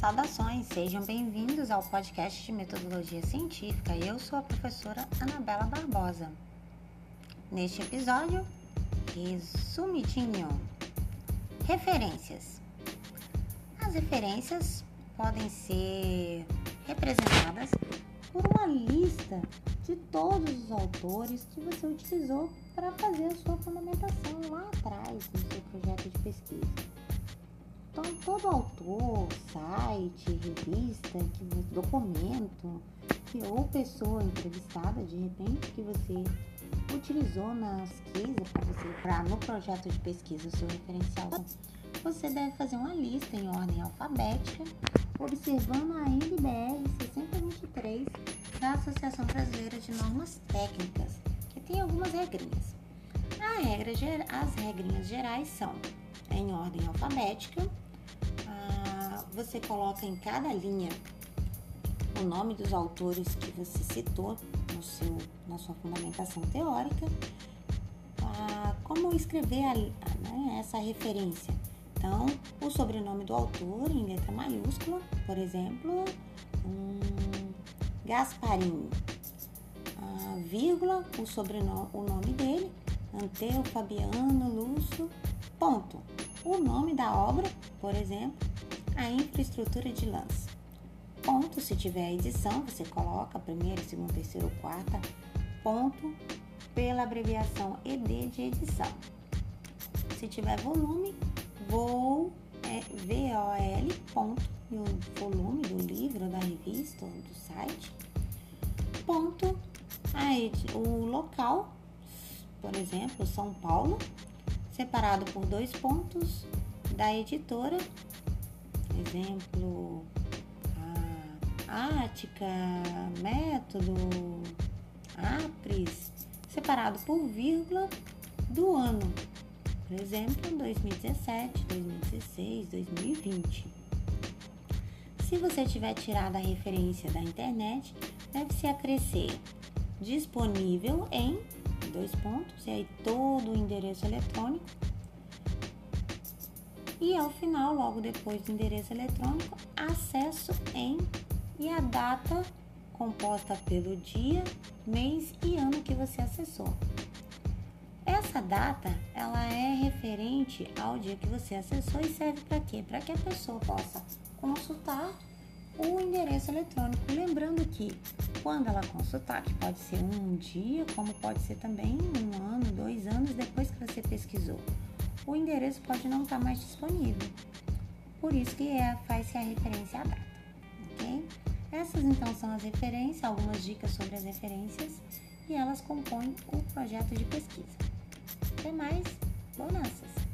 Saudações, sejam bem-vindos ao podcast de Metodologia Científica. Eu sou a professora Anabela Barbosa. Neste episódio, resumidinho. Referências. As referências podem ser representadas por uma lista de todos os autores que você utilizou para fazer a sua fundamentação lá atrás no seu projeto de pesquisa. Então, todo autor, site, revista, que, documento, que, ou pessoa entrevistada, de repente, que você utilizou na pesquisa para você, para no projeto de pesquisa, o seu referencial, você deve fazer uma lista em ordem alfabética, observando a NBR 623 da Associação Brasileira de Normas Técnicas, que tem algumas regrinhas. A regra, as regrinhas gerais são em ordem alfabética, você coloca em cada linha o nome dos autores que você citou no seu, na sua fundamentação teórica, ah, como escrever a, né, essa referência. Então, o sobrenome do autor em letra maiúscula, por exemplo, um Gasparini, ah, vírgula, o sobrenome, o nome dele, Anteu Fabiano Lúcio, ponto. O nome da obra, por exemplo, a infraestrutura de lance. Ponto, se tiver edição, você coloca primeiro, segundo, terceiro, quarta, ponto, pela abreviação ED de edição. Se tiver volume, vou, é VOL, ponto, e o volume do livro, da revista ou do site, ponto, a o local, por exemplo, São Paulo, separado por dois pontos da editora exemplo, a Ática, Método, Apris, separado por vírgula do ano. Por exemplo, 2017, 2016, 2020. Se você tiver tirado a referência da internet, deve-se acrescer disponível em dois pontos e aí todo o endereço eletrônico e ao final, logo depois do endereço eletrônico, acesso em e a data composta pelo dia, mês e ano que você acessou. Essa data, ela é referente ao dia que você acessou e serve para quê? Para que a pessoa possa consultar o endereço eletrônico. Lembrando que quando ela consultar, que pode ser um dia, como pode ser também um ano, dois anos depois que você pesquisou, o endereço pode não estar mais disponível. Por isso que é, faz-se a referência à data, ok? Essas então são as referências, algumas dicas sobre as referências e elas compõem o projeto de pesquisa. Até mais, bonanças!